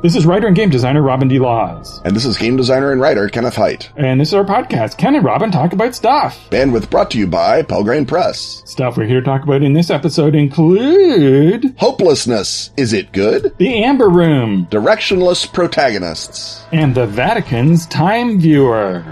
This is writer and game designer Robin D. Laws. And this is game designer and writer Kenneth Hite. And this is our podcast, Ken and Robin Talk About Stuff. Bandwidth brought to you by Pelgrane Press. Stuff we're here to talk about in this episode include Hopelessness. Is it good? The Amber Room. Directionless protagonists. And the Vatican's Time Viewer.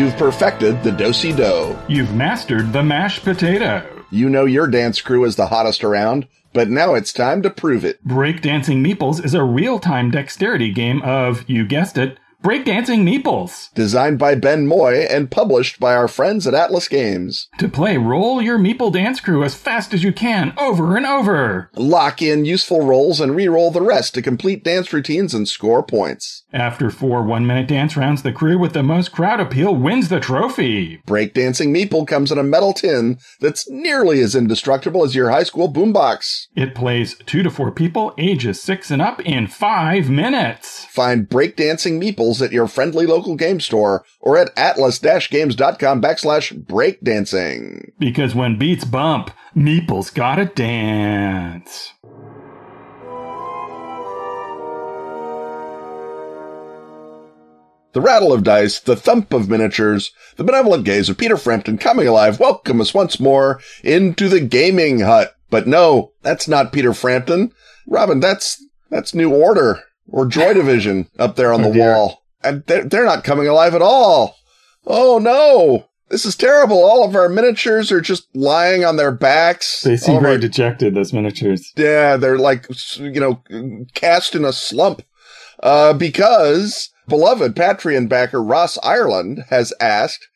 You've perfected the dosey dough. You've mastered the mashed potato. You know your dance crew is the hottest around, but now it's time to prove it. Breakdancing Meeples is a real-time dexterity game of, you guessed it, Breakdancing Meeples. Designed by Ben Moy and published by our friends at Atlas Games. To play, roll your Meeple dance crew as fast as you can, over and over. Lock in useful rolls and re-roll the rest to complete dance routines and score points. After four one-minute dance rounds, the crew with the most crowd appeal wins the trophy. Breakdancing Meeple comes in a metal tin that's nearly as indestructible as your high school boombox. It plays two to four people, ages six and up, in five minutes. Find Breakdancing Meeples at your friendly local game store or at atlas-games.com backslash breakdancing. Because when beats bump, Meeple's gotta dance. The rattle of dice, the thump of miniatures, the benevolent gaze of Peter Frampton coming alive welcome us once more into the gaming hut. But no, that's not Peter Frampton. Robin, that's, that's New Order or Joy Division up there on Oh, the dear. wall. And they're, they're not coming alive at all. Oh no. This is terrible. All of our miniatures are just lying on their backs. They All seem very our- dejected, those miniatures. yeah, they're like, you know, cast in a slump. Uh, because beloved Patreon backer Ross Ireland has asked,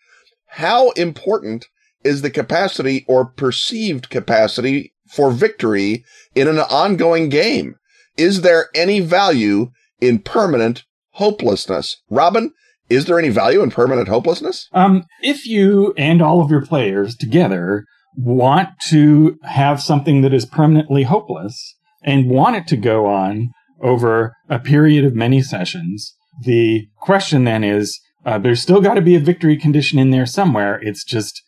how important is the capacity or perceived capacity for victory in an ongoing game? Is there any value in permanent hopelessness? Robin, is there any value in permanent hopelessness? Um, if you and all of your players together want to have something that is permanently hopeless and want it to go on over a period of many sessions, the question then is, uh, there's still got to be a victory condition in there somewhere. It's just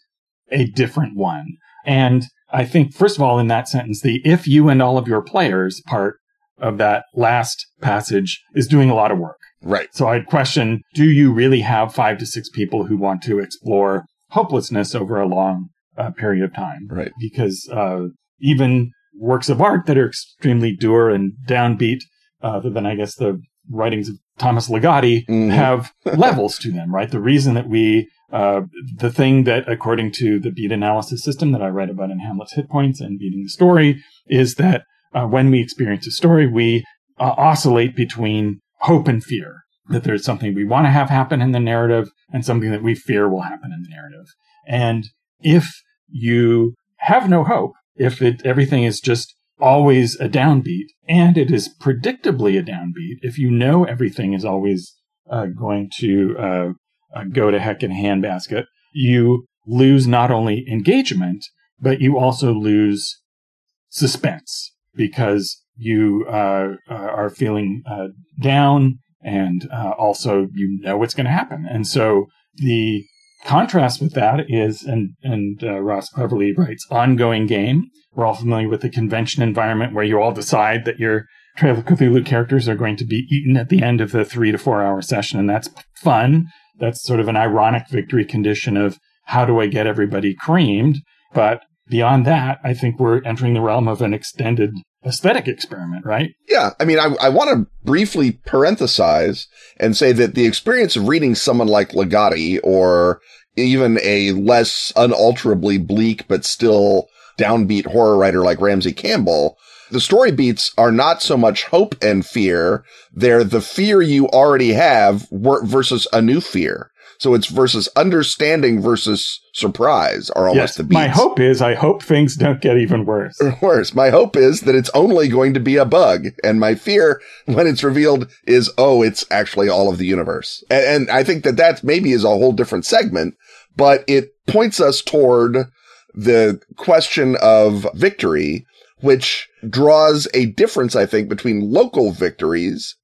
a different one. And I think, first of all, in that sentence, the if you and all of your players part of that last passage is doing a lot of work. Right. So I'd question, do you really have five to six people who want to explore hopelessness over a long uh, period of time? Right. Because uh, even works of art that are extremely dour and downbeat, uh, other than I guess the writings of Thomas Ligotti, Mhm. have levels to them, right? The reason that we, uh, the thing that according to the beat analysis system that I write about in Hamlet's Hit Points and Beating the Story is that uh, when we experience a story, we uh, oscillate between hope and fear. That there's something we want to have happen in the narrative and something that we fear will happen in the narrative. And if you have no hope, if it, everything is just always a downbeat and it is predictably a downbeat, if you know everything is always uh, going to uh, uh, go to heck in a handbasket, you lose not only engagement, but you also lose suspense because you uh, uh, are feeling uh, down and uh, also you know what's going to happen. And so the contrast with that is, and, and uh, Ross cleverly writes, ongoing game. We're all familiar with the convention environment where you all decide that your Trail of Cthulhu characters are going to be eaten at the end of the three to four hour session. And that's fun. That's sort of an ironic victory condition of how do I get everybody creamed? But beyond that, I think we're entering the realm of an extended aesthetic experiment, right? Yeah, I mean, I, I want to briefly parenthesize and say that the experience of reading someone like Ligotti or even a less unalterably bleak but still downbeat horror writer like Ramsey Campbell, the story beats are not so much hope and fear. They're the fear you already have versus a new fear. So it's versus understanding versus surprise are almost yes. the beats. My hope is I hope things don't get even worse. Or worse. My hope is that it's only going to be a bug. And my fear when it's revealed is, oh, it's actually all of the universe. And, and I think that that maybe is a whole different segment, but it points us toward the question of victory which draws a difference, I think, between local victories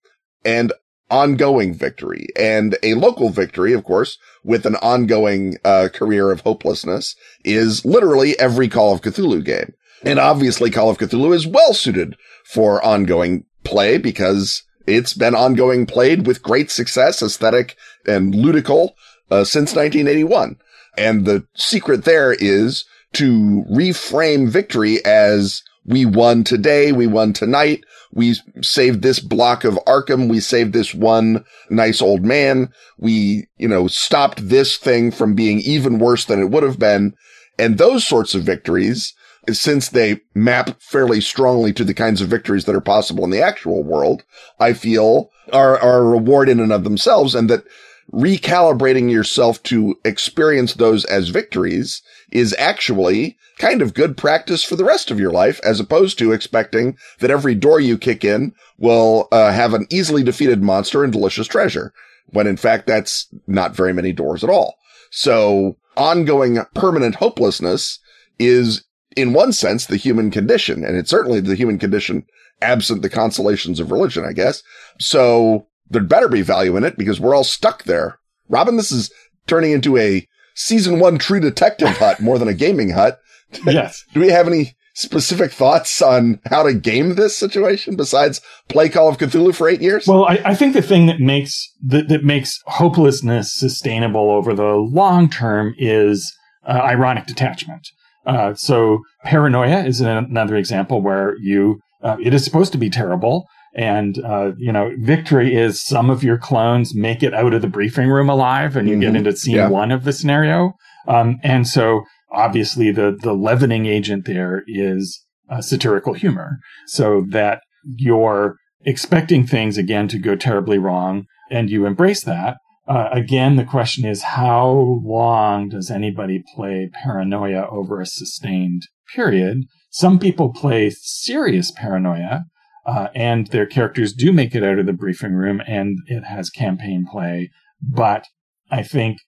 and ongoing victory. And a local victory, of course, with an ongoing uh, career of hopelessness is literally every Call of Cthulhu game. And obviously Call of Cthulhu is well suited for ongoing play because it's been ongoing played with great success, aesthetic and ludical uh, since 1981. And the secret there is to reframe victory as we won today. We won tonight. We saved this block of Arkham. We saved this one nice old man. We, you know, stopped this thing from being even worse than it would have been. And those sorts of victories, since they map fairly strongly to the kinds of victories that are possible in the actual world, I feel are, are a reward in and of themselves and that recalibrating yourself to experience those as victories is actually kind of good practice for the rest of your life, as opposed to expecting that every door you kick in will uh, have an easily defeated monster and delicious treasure, when in fact that's not very many doors at all. So ongoing permanent hopelessness is in one sense the human condition, and it's certainly the human condition absent the consolations of religion, I guess. So there'd better be value in it because we're all stuck there. Robin, this is turning into a season one true detective hut more than a gaming hut. Yes. Do we have any specific thoughts on how to game this situation besides play Call of Cthulhu for eight years? Well, I, I think the thing that makes that, that makes hopelessness sustainable over the long term is uh, ironic detachment. Uh, so paranoia is another example where you uh, it is supposed to be terrible and, uh, you know, victory is some of your clones make it out of the briefing room alive and you mm-hmm. get into scene yeah. one of the scenario. Um, and so obviously the, the leavening agent there is uh, satirical humor so that you're expecting things again to go terribly wrong and you embrace that. Uh, again, the question is how long does anybody play paranoia over a sustained period? Some people play serious paranoia uh, and their characters do make it out of the briefing room and it has campaign play. But I think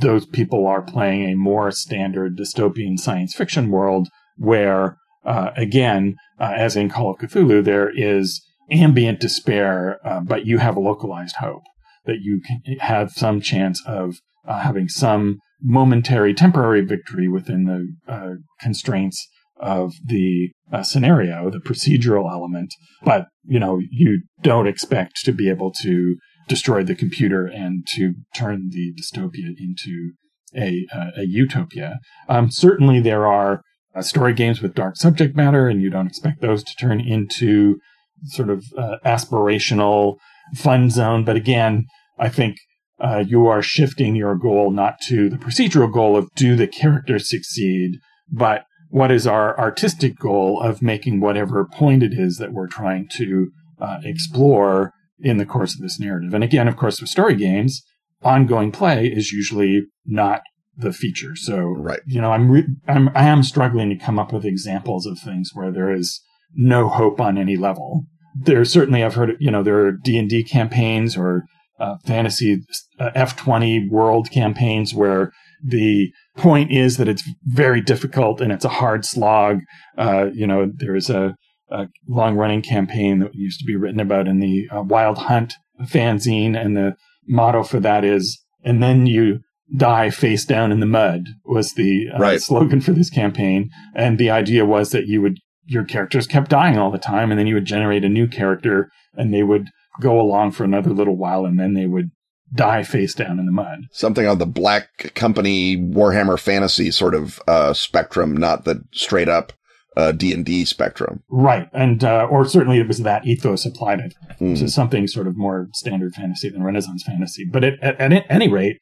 those people are playing a more standard dystopian science fiction world where, uh, again, uh, as in Call of Cthulhu, there is ambient despair, uh, but you have a localized hope that you can have some chance of uh, having some momentary, temporary victory within the uh, constraints of the uh, scenario, the procedural element, but you know you don't expect to be able to destroy the computer and to turn the dystopia into a uh, a utopia. Um, certainly, there are uh, story games with dark subject matter, and you don't expect those to turn into sort of uh, aspirational fun zone. But again, I think uh, you are shifting your goal not to the procedural goal of do the characters succeed, but what is our artistic goal of making whatever point it is that we're trying to uh, explore in the course of this narrative. And again, of course, with story games, ongoing play is usually not the feature. So, right. you know, I'm, re- I'm I am struggling to come up with examples of things where there is no hope on any level. There certainly I've heard you know there are D and D campaigns or uh, fantasy uh, F20 world campaigns where the point is that it's very difficult and it's a hard slog. Uh, you know, there's a, a long running campaign that used to be written about in the uh, Wild Hunt fanzine, and the motto for that is, and then you die face down in the mud was the uh, right. slogan for this campaign. And the idea was that you would, your characters kept dying all the time, and then you would generate a new character and they would go along for another little while and then they would die face down in the mud. Something on the Black Company Warhammer Fantasy sort of uh, spectrum, not the straight up uh, D and D spectrum. Right, and uh, or certainly it was that ethos applied it mm. to something sort of more standard fantasy than Renaissance fantasy. But it, at, at any rate,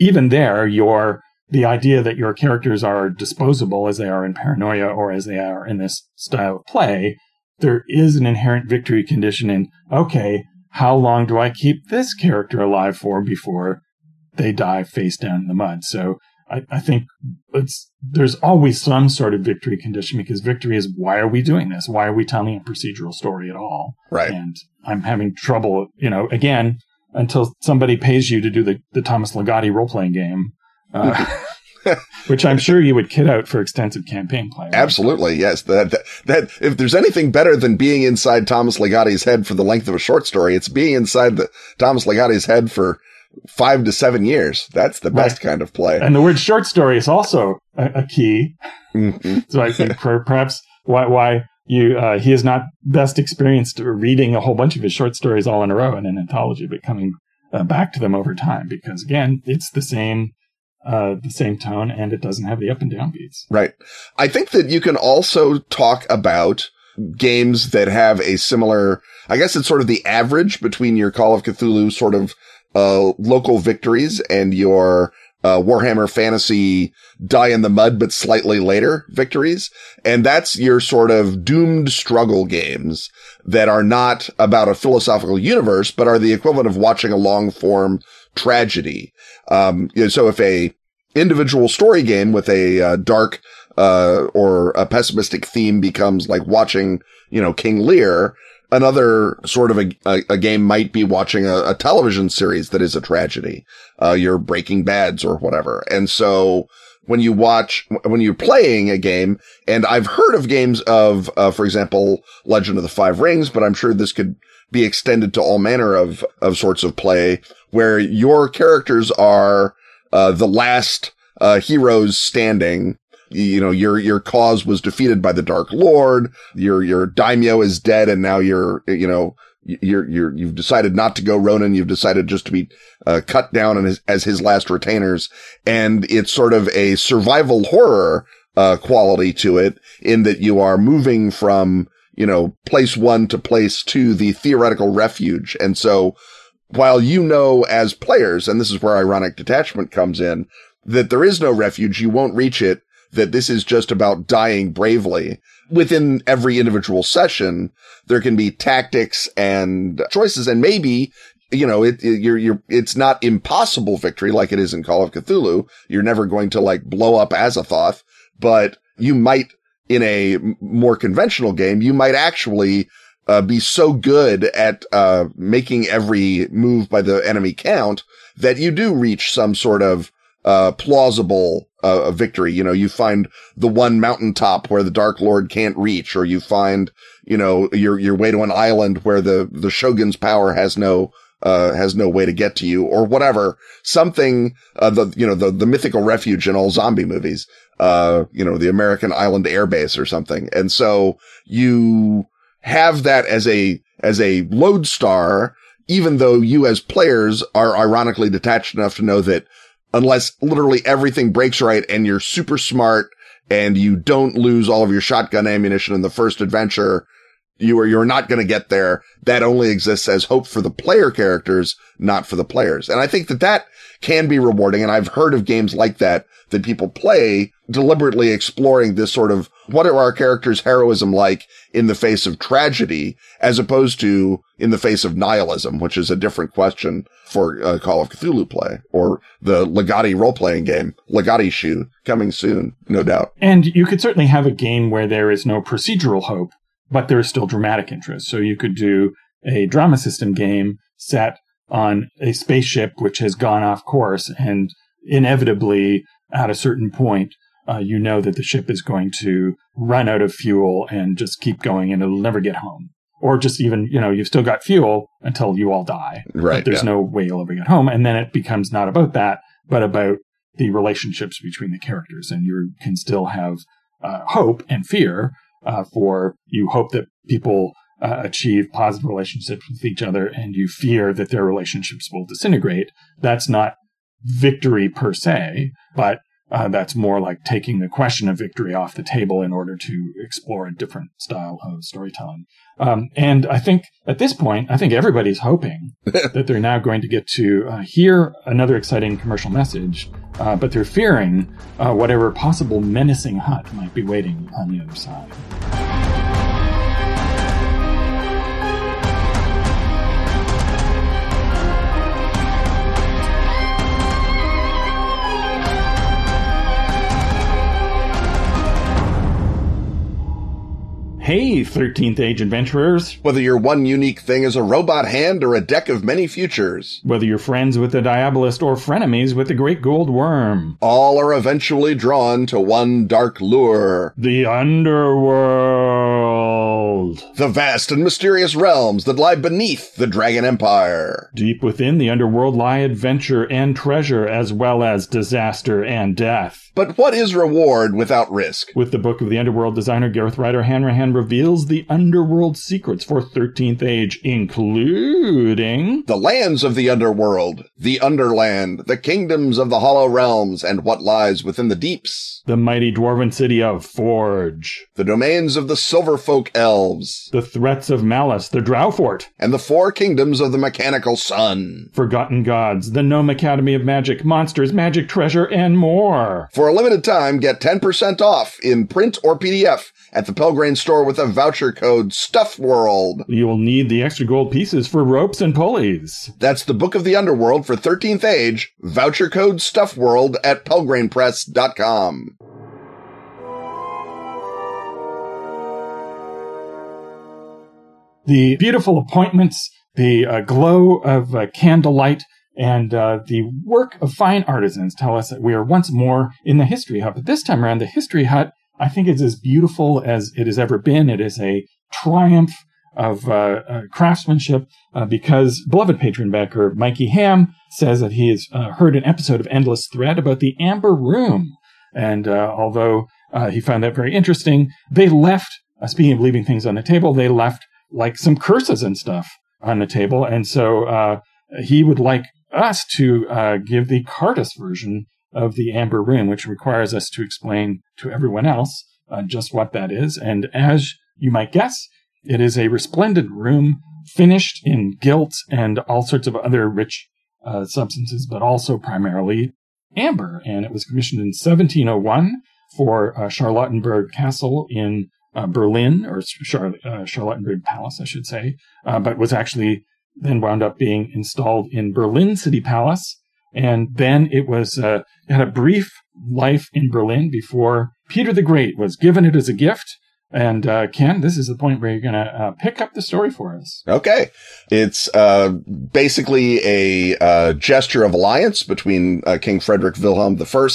even there, your the idea that your characters are disposable as they are in Paranoia or as they are in this style of play, there is an inherent victory condition in okay how long do I keep this character alive for before they die face down in the mud? So I, I think it's there's always some sort of victory condition because victory is why are we doing this? Why are we telling a procedural story at all? Right. And I'm having trouble, you know, again, until somebody pays you to do the, the Thomas Ligotti role playing game. Uh, which I'm sure you would kit out for extensive campaign play. Right? Absolutely, yes. That, that, that if there's anything better than being inside Thomas Ligotti's head for the length of a short story, it's being inside the Thomas Ligotti's head for five to seven years. That's the best right. kind of play. And the word short story is also a, a key. Mm-hmm. so I think perhaps why why you uh, he is not best experienced reading a whole bunch of his short stories all in a row in an anthology, but coming uh, back to them over time because again, it's the same uh, the same tone and it doesn't have the up and down beats. Right. I think that you can also talk about games that have a similar, I guess it's sort of the average between your Call of Cthulhu sort of, uh, local victories and your, uh, Warhammer Fantasy die in the mud, but slightly later victories. And that's your sort of doomed struggle games that are not about a philosophical universe, but are the equivalent of watching a long form tragedy. Um, you know, so if a individual story game with a uh, dark, uh, or a pessimistic theme becomes like watching, you know, King Lear, another sort of a, a, a game might be watching a, a, television series that is a tragedy, uh, your Breaking Bads or whatever. And so when you watch, when you're playing a game, and I've heard of games of, uh, for example, Legend of the Five Rings, but I'm sure this could be extended to all manner of, of sorts of play where your characters are, uh, the last, uh, heroes standing you know, your, your cause was defeated by the Dark Lord. Your, your daimyo is dead and now you're, you know, you're, you're, you've decided not to go Ronin. You've decided just to be, uh, cut down as, as his last retainers. And it's sort of a survival horror, uh, quality to it in that you are moving from, you know, place one to place two, the theoretical refuge. And so while you know as players, and this is where ironic detachment comes in, that there is no refuge, you won't reach it that this is just about dying bravely. Within every individual session, there can be tactics and choices and maybe you know, it, it, you're, you're, it's not impossible victory like it is in Call of Cthulhu. You're never going to like blow up Azathoth, but you might in a more conventional game, you might actually uh, be so good at uh, making every move by the enemy count that you do reach some sort of uh, plausible uh, victory. You know, you find the one mountaintop where the Dark Lord can't reach, or you find, you know, your your way to an island where the the Shogun's power has no uh, has no way to get to you, or whatever. Something uh, the you know the the mythical refuge in all zombie movies. Uh, you know, the American Island Air Base or something, and so you have that as a as a lodestar even though you as players are ironically detached enough to know that unless literally everything breaks right and you're super smart and you don't lose all of your shotgun ammunition in the first adventure, you are, you're not going to get there. That only exists as hope for the player characters, not for the players. And I think that that can be rewarding. And I've heard of games like that that people play deliberately exploring this sort of what are our characters heroism like in the face of tragedy as opposed to in the face of nihilism, which is a different question for uh, Call of Cthulhu play or the Ligotti role playing game, Ligotti-Shu coming soon, no doubt. And you could certainly have a game where there is no procedural hope, but there is still dramatic interest. So you could do a drama system game set on a spaceship which has gone off course and inevitably at a certain point uh, you know that the ship is going to run out of fuel and just keep going and it'll never get home. Or just even, you know, you've still got fuel until you all die. Right. there's yeah. no way you'll ever get home. And then it becomes not about that, but about the relationships between the characters. And you can still have uh, hope and fear uh, for you hope that people uh, achieve positive relationships with each other and you fear that their relationships will disintegrate. That's not victory per se, but uh, that's more like taking the question of victory off the table in order to explore a different style of storytelling. Um, and I think at this point, I think everybody's hoping that they're now going to get to uh, hear another exciting commercial message, uh, but they're fearing uh, whatever possible menacing hut might be waiting on the other side. Hey, 13th Age adventurers! Whether your one unique thing is a robot hand or a deck of many futures, Whether you're friends with the Diabolist or frenemies with the Great Gold Worm, all are eventually drawn to one dark lure. the Underworld! The vast and mysterious realms that lie beneath the Dragon Empire. Deep within the underworld lie adventure and treasure, as well as disaster and death. But what is reward without risk? With the book of the underworld designer Gareth Ryder Hanrahan reveals the underworld secrets for 13th Age, including The lands of the underworld, the underland, the kingdoms of the hollow realms, and what lies within the deeps. the mighty dwarven city of Forge, The domains of the silverfolk elves, the threats of Malice, the Drowfort, and the four kingdoms of the mechanical sun. Forgotten Gods, the Gnome Academy of Magic, Monsters, Magic Treasure, and more. For a limited time, get 10% off in print or PDF at the Pelgrane store with a voucher code STUFFWORLD. You will need the extra gold pieces for ropes and pulleys. That's the Book of the Underworld for 13th Age, voucher code STUFFWORLD at pelgranepress.com. The beautiful appointments, the uh, glow of uh, candlelight, and uh, the work of fine artisans tell us that we are once more in the History Hut. But this time around, the History Hut, I think, is as beautiful as it has ever been. It is a triumph of uh, uh, craftsmanship uh, because beloved patron backer Mikey Ham says that he has uh, heard an episode of Endless Thread about the Amber Room. And uh, although uh, he found that very interesting, they left, speaking of leaving things on the table, they left like some curses and stuff on the table. And so uh, he would like us to uh, give the Cardus version of the Amber Room, which requires us to explain to everyone else uh, just what that is. And as you might guess, it is a resplendent room finished in gilt and all sorts of other rich uh, substances, but also primarily amber. And it was commissioned in 1701 for uh, Charlottenburg Castle in uh, Berlin, or Char- uh, Charlottenburg Palace, I should say, uh, but was actually then wound up being installed in Berlin City Palace. And then it was uh, had a brief life in Berlin before Peter the Great was given it as a gift. And uh, Ken, this is the point where you're going to uh, pick up the story for us. Okay. It's basically a gesture of alliance between King Frederick Wilhelm I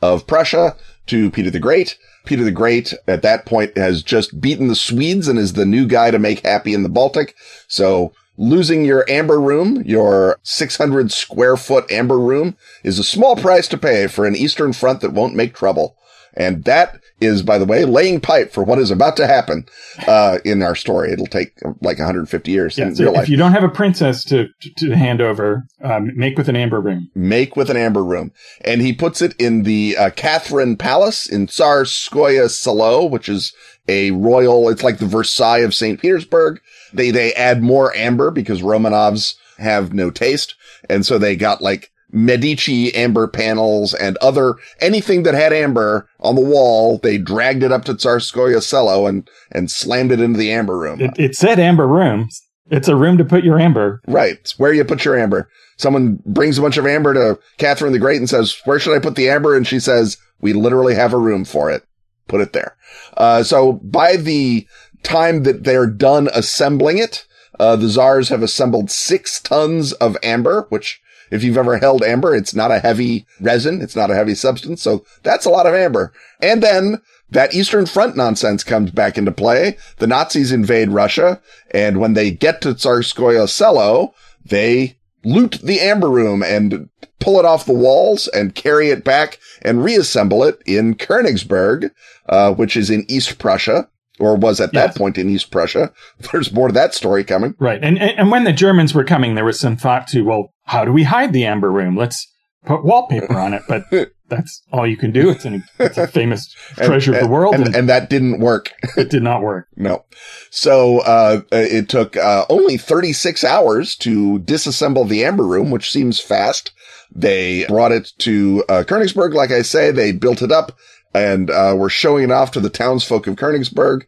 of Prussia to Peter the Great. Peter the Great at that point has just beaten the Swedes and is the new guy to make happy in the Baltic. So losing your amber room, your 600 square foot amber room is a small price to pay for an Eastern front that won't make trouble. And that is, by the way, laying pipe for what is about to happen uh, in our story. It'll take like 150 years Yeah, in so real if life. you don't have a princess to, to, to hand over, um, make with an amber ring. Make with an amber room. And he puts it in the uh, Catherine Palace in Tsarskoye Selo, which is a royal, it's like the Versailles of St. Petersburg. They, they add more amber because Romanovs have no taste. And so they got like Medici amber panels and other, anything that had amber on the wall. They dragged it up to Tsarskoye Selo and, and slammed it into the amber room. It, it said amber room. It's a room to put your amber. Right. It's where you put your amber. Someone brings a bunch of amber to Catherine the Great and says, where should I put the amber? And she says, we literally have a room for it. Put it there. Uh, so by the time that they're done assembling it, uh, the czars have assembled six tons of amber, which if you've ever held amber, it's not a heavy resin. It's not a heavy substance. So that's a lot of amber. And then that Eastern Front nonsense comes back into play. The Nazis invade Russia. And when they get to Tsarskoye Selo, they loot the amber room and pull it off the walls and carry it back and reassemble it in Königsberg, uh, which is in East Prussia or was at Yes. that point in East Prussia. There's more to that story coming. Right. And, and and when the Germans were coming, there was some thought to, well, how do we hide the amber room? Let's put wallpaper on it. But that's all you can do. It's, an, it's a famous And- treasure of the world, And, and, and that didn't work. it did not work. No. So, uh, it took, uh, only 36 hours to disassemble the amber room, which seems fast. They brought it to, uh, Königsberg. Like I say, they built it up and, uh, were showing it off to the townsfolk of Königsberg.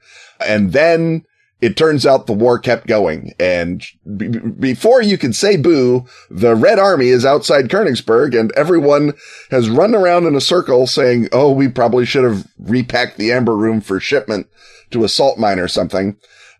And then it turns out the war kept going. And b- before you can say boo, the Red Army is outside Königsberg and everyone has run around in a circle saying, Oh, we probably should have repacked the amber room for shipment to a salt mine or something.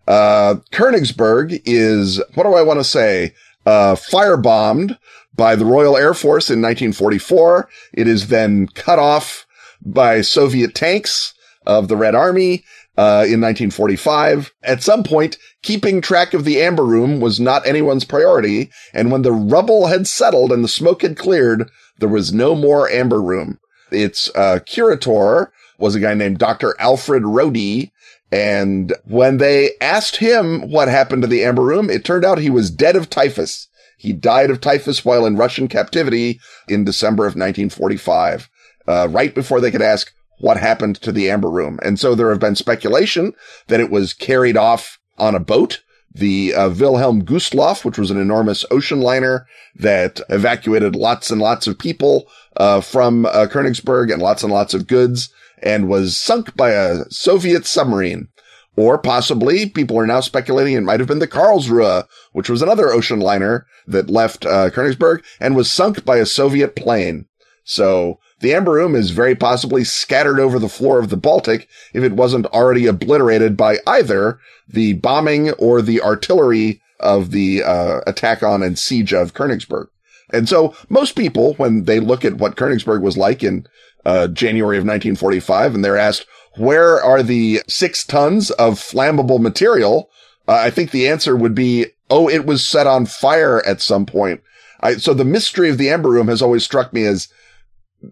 Uh, Königsberg is, what do I want to say? Uh, firebombed by the Royal Air Force in 1944. It is then cut off by Soviet tanks of the Red Army uh, in 1945. At some point, keeping track of the amber room was not anyone's priority, and when the rubble had settled and the smoke had cleared, there was no more amber room. Its uh, curator was a guy named Dr. Alfred Rohde, and when they asked him what happened to the amber room, it turned out he was dead of typhus. He died of typhus while in Russian captivity in December of 1945, uh, right before they could ask, what happened to the Amber Room. And so there have been speculation that it was carried off on a boat. The uh, Wilhelm Gustloff, which was an enormous ocean liner that evacuated lots and lots of people uh, from uh, Königsberg and lots and lots of goods, and was sunk by a Soviet submarine. Or possibly, people are now speculating it might have been the Karlsruhe, which was another ocean liner that left uh, Königsberg and was sunk by a Soviet plane. So the Amber Room is very possibly scattered over the floor of the Baltic if it wasn't already obliterated by either the bombing or the artillery of the uh, attack on and siege of Königsberg. And so most people, when they look at what Königsberg was like in uh, January of 1945, and they're asked, where are the six tons of flammable material? Uh, I think the answer would be, oh, it was set on fire at some point. I, so the mystery of the Amber Room has always struck me as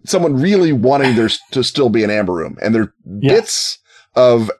someone really wanting there to still be an amber room and there are yeah. bits of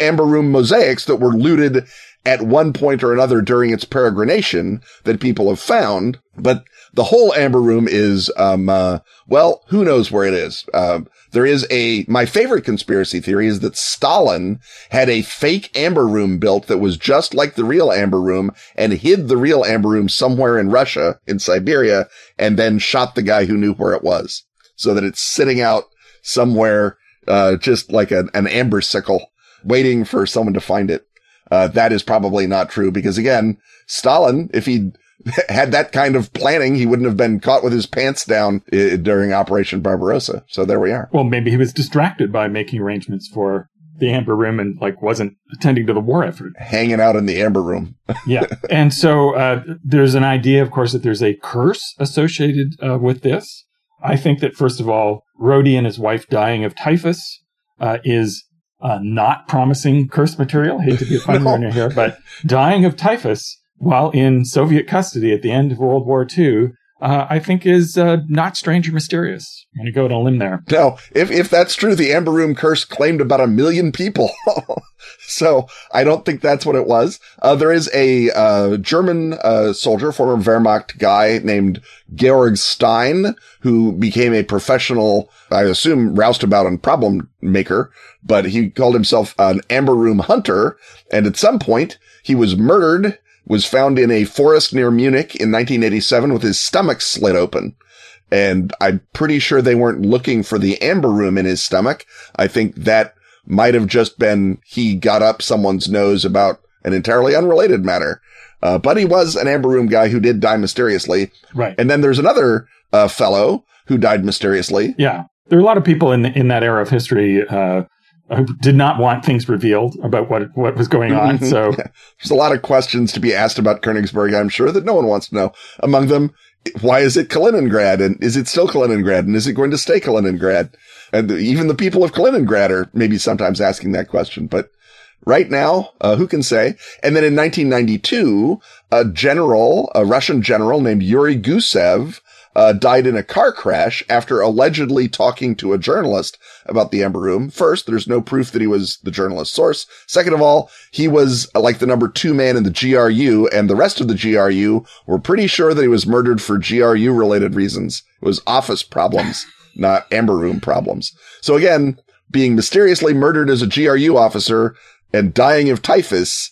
amber room mosaics that were looted at one point or another during its peregrination that people have found, but the whole amber room is, um, uh, well, who knows where it is? Uh, there is a, my favorite conspiracy theory is that Stalin had a fake amber room built that was just like the real amber room and hid the real amber room somewhere in Russia, in Siberia, and then shot the guy who knew where it was so that it's sitting out somewhere, uh, just like an, an amber sickle waiting for someone to find it. Uh, that is probably not true because again, Stalin, if he had that kind of planning, he wouldn't have been caught with his pants down uh, during Operation Barbarossa. So there we are. Well, maybe he was distracted by making arrangements for the Amber Room and like wasn't attending to the war effort. Hanging out in the Amber Room. yeah. And so uh, there's an idea, of course, that there's a curse associated uh, with this. I think that first of all, Rohde and his wife dying of typhus uh, is uh, not promising curse material. Hate to be a fun no. here, but dying of typhus while in Soviet custody at the end of World War II uh, I think is uh, not strange or mysterious. I'm going to go on a limb there. No, if, if that's true, the Amber Room curse claimed about a million people. so I don't think that's what it was. Uh, there is a uh, German uh, soldier, former Wehrmacht guy named Georg Stein, who became a professional, I assume, roustabout and problem maker, but he called himself an Amber Room hunter. And at some point, he was murdered was found in a forest near Munich in 1987 with his stomach slit open. And I'm pretty sure they weren't looking for the amber room in his stomach. I think that might have just been he got up someone's nose about an entirely unrelated matter. Uh, but he was an amber room guy who did die mysteriously. Right. And then there's another uh, fellow who died mysteriously. Yeah. There are a lot of people in in that era of history uh, who did not want things revealed about what what was going on. Mm-hmm. So there's a lot of questions to be asked about Königsberg. I'm sure that no one wants to know. Among them, why is it Kaliningrad, and is it still Kaliningrad, and is it going to stay Kaliningrad? And even the people of Kaliningrad are maybe sometimes asking that question, but. Right now, uh, who can say? And then in 1992, a general, a Russian general named Yuri Gusev, uh, died in a car crash after allegedly talking to a journalist about the Amber Room. First, there's no proof that he was the journalist's source. Second of all, he was uh, like the number two man in the GRU and the rest of the GRU were pretty sure that he was murdered for GRU related reasons. It was office problems, not Amber Room problems. So again, being mysteriously murdered as a GRU officer and dying of typhus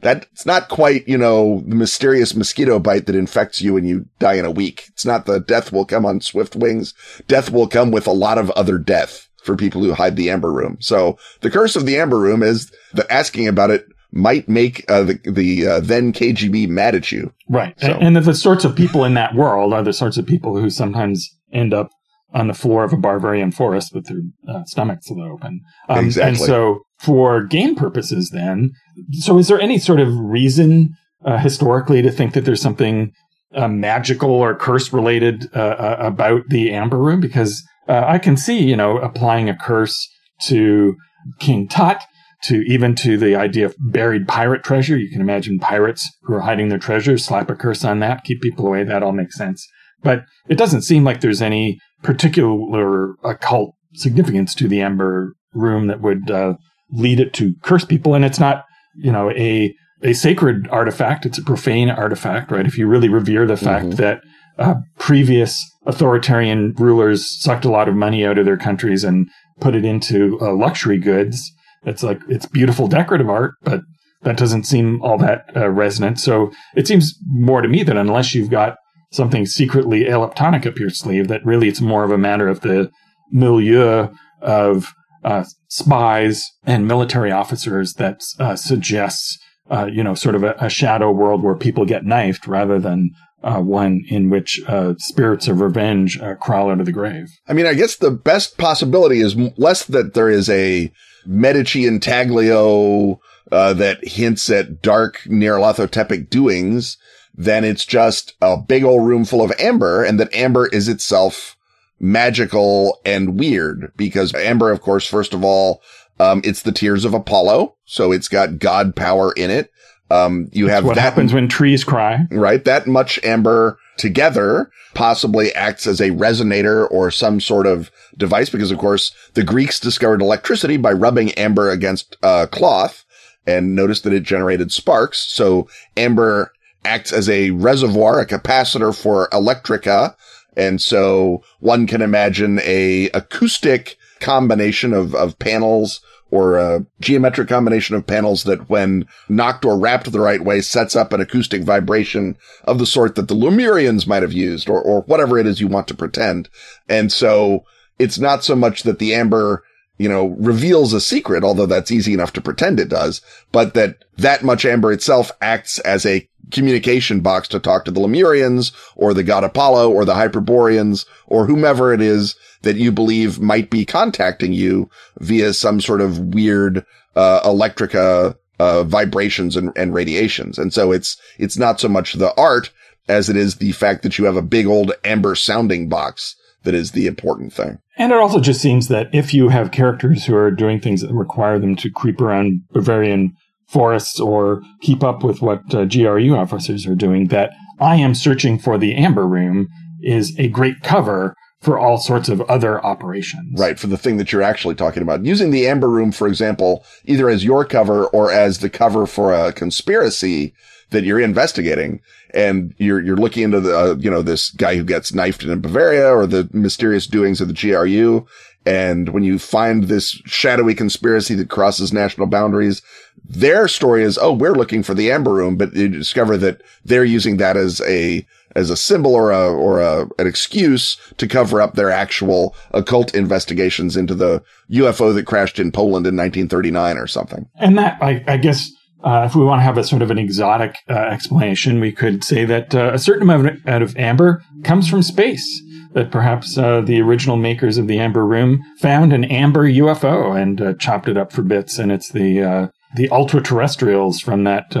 that's not quite, you know, the mysterious mosquito bite that infects you and you die in a week. It's not the death will come on swift wings. Death will come with a lot of other death for people who hide the amber room. So the curse of the amber room is that asking about it might make uh, the the uh, then KGB mad at you. Right, so. and, and the sorts of people in that world are the sorts of people who sometimes end up on the floor of a Bavarian forest with their uh, stomachs open. Um, exactly. And so, for game purposes, then, so is there any sort of reason uh, historically to think that there's something uh, magical or curse related uh, uh, about the Amber Room? Because uh, I can see, you know, applying a curse to King Tut, to even to the idea of buried pirate treasure. You can imagine pirates who are hiding their treasures, slap a curse on that, keep people away. That all makes sense. But it doesn't seem like there's any particular occult significance to the Amber Room that would uh, lead it to curse people. And it's not, you know, a a sacred artifact. It's a profane artifact, right? If you really revere the fact mm-hmm. that uh, previous authoritarian rulers sucked a lot of money out of their countries and put it into uh, luxury goods, it's like it's beautiful decorative art, but that doesn't seem all that uh, resonant. So it seems more to me that unless you've got something secretly elliptonic up your sleeve, that really it's more of a matter of the milieu of uh, spies and military officers that uh, suggests, uh, you know, sort of a, a, shadow world where people get knifed rather than uh, one in which uh, spirits of revenge uh, crawl out of the grave. I mean, I guess the best possibility is less that there is a Medici intaglio that hints at dark Nyarlathotepic doings than it's just a big old room full of amber and that amber is itself magical and weird because amber, of course, first of all, um, it's the tears of Apollo. So it's got God power in it. Um, you That's have what that, happens when trees cry, right? That much amber together possibly acts as a resonator or some sort of device because, of course, the Greeks discovered electricity by rubbing amber against uh, cloth and noticed that it generated sparks. So amber acts as a reservoir, a capacitor for electrica. And so one can imagine a acoustic combination of, of panels or a geometric combination of panels that when knocked or wrapped the right way sets up an acoustic vibration of the sort that the Lemurians might have used or, or whatever it is you want to pretend. And so it's not so much that the amber you know, reveals a secret, although that's easy enough to pretend it does, but that that much amber itself acts as a communication box to talk to the Lemurians or the god Apollo or the Hyperboreans or whomever it is that you believe might be contacting you via some sort of weird, uh, electrica, uh, vibrations and, and radiations. And so it's, it's not so much the art as it is the fact that you have a big old amber sounding box that is the important thing. And it also just seems that if you have characters who are doing things that require them to creep around Bavarian forests or keep up with what uh, GRU officers are doing, that I am searching for the Amber Room is a great cover for all sorts of other operations. Right, for the thing that you're actually talking about. Using the Amber Room, for example, either as your cover or as the cover for a conspiracy that you're investigating and you're, you're looking into the, uh, you know, this guy who gets knifed in Bavaria or the mysterious doings of the GRU. And when you find this shadowy conspiracy that crosses national boundaries, their story is, oh, we're looking for the Amber Room, but you discover that they're using that as a, as a symbol or a, or a, an excuse to cover up their actual occult investigations into the UFO that crashed in Poland in 1939 or something. And that, I, I guess, uh, if we want to have a sort of an exotic uh, explanation, we could say that uh, a certain amount of amber comes from space. That perhaps uh, the original makers of the Amber Room found an amber UFO and uh, chopped it up for bits, and it's the uh, the ultra terrestrials from that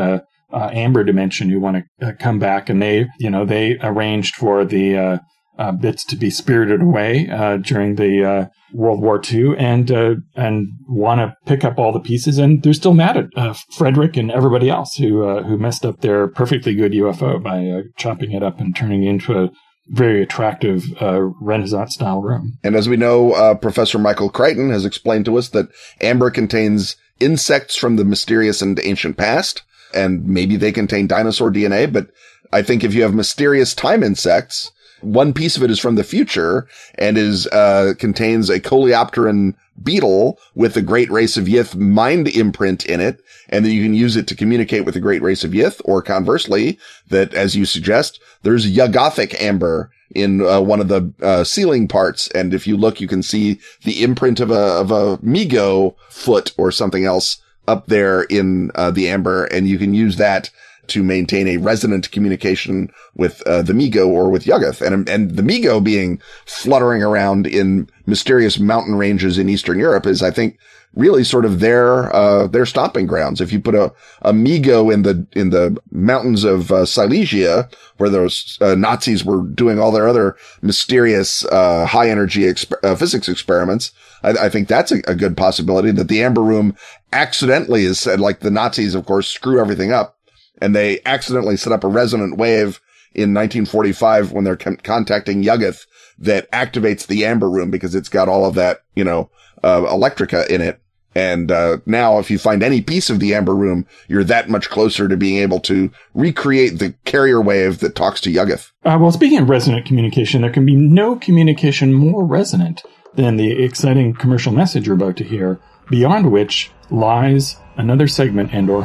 amber dimension who want to come back, and they you know they arranged for the uh, bits to be spirited away uh, during the uh, World War II and uh, and want to pick up all the pieces. And they're still mad at uh, Frederick and everybody else who uh, who messed up their perfectly good UFO by chopping it up and turning it into a very attractive uh, Renaissance style room. And as we know, uh, Professor Michael Crichton has explained to us that amber contains insects from the mysterious and ancient past. And maybe they contain dinosaur DNA, but I think if you have mysterious time insects, one piece of it is from the future and is, uh, contains a coleopteran beetle with the great race of Yith mind imprint in it. And then you can use it to communicate with the great race of Yith or conversely that, as you suggest, there's Yuggothic amber in uh, one of the uh, ceiling parts. And if you look, you can see the imprint of a, of a Mi-Go foot or something else up there in uh, the amber and you can use that to maintain a resonant communication with uh, the Mi-Go or with Yuggoth. And, and the Mi-Go being fluttering around in mysterious mountain ranges in Eastern Europe is, I think, really sort of their, uh, their stomping grounds. If you put a, a Mi-Go in the, in the mountains of uh, Silesia, where those uh, Nazis were doing all their other mysterious, uh, high energy exp- uh, physics experiments, I, I think that's a, a, good possibility that the Amber Room accidentally is said, like the Nazis, of course, screw everything up and they accidentally set up a resonant wave in 1945 when they're con- contacting Yuggoth that activates the Amber Room because it's got all of that, you know, uh, electrica in it. And uh, now, if you find any piece of the Amber Room, you're that much closer to being able to recreate the carrier wave that talks to Yuggoth. Uh, well, speaking of resonant communication, there can be no communication more resonant than the exciting commercial message you're about to hear, beyond which lies another segment and or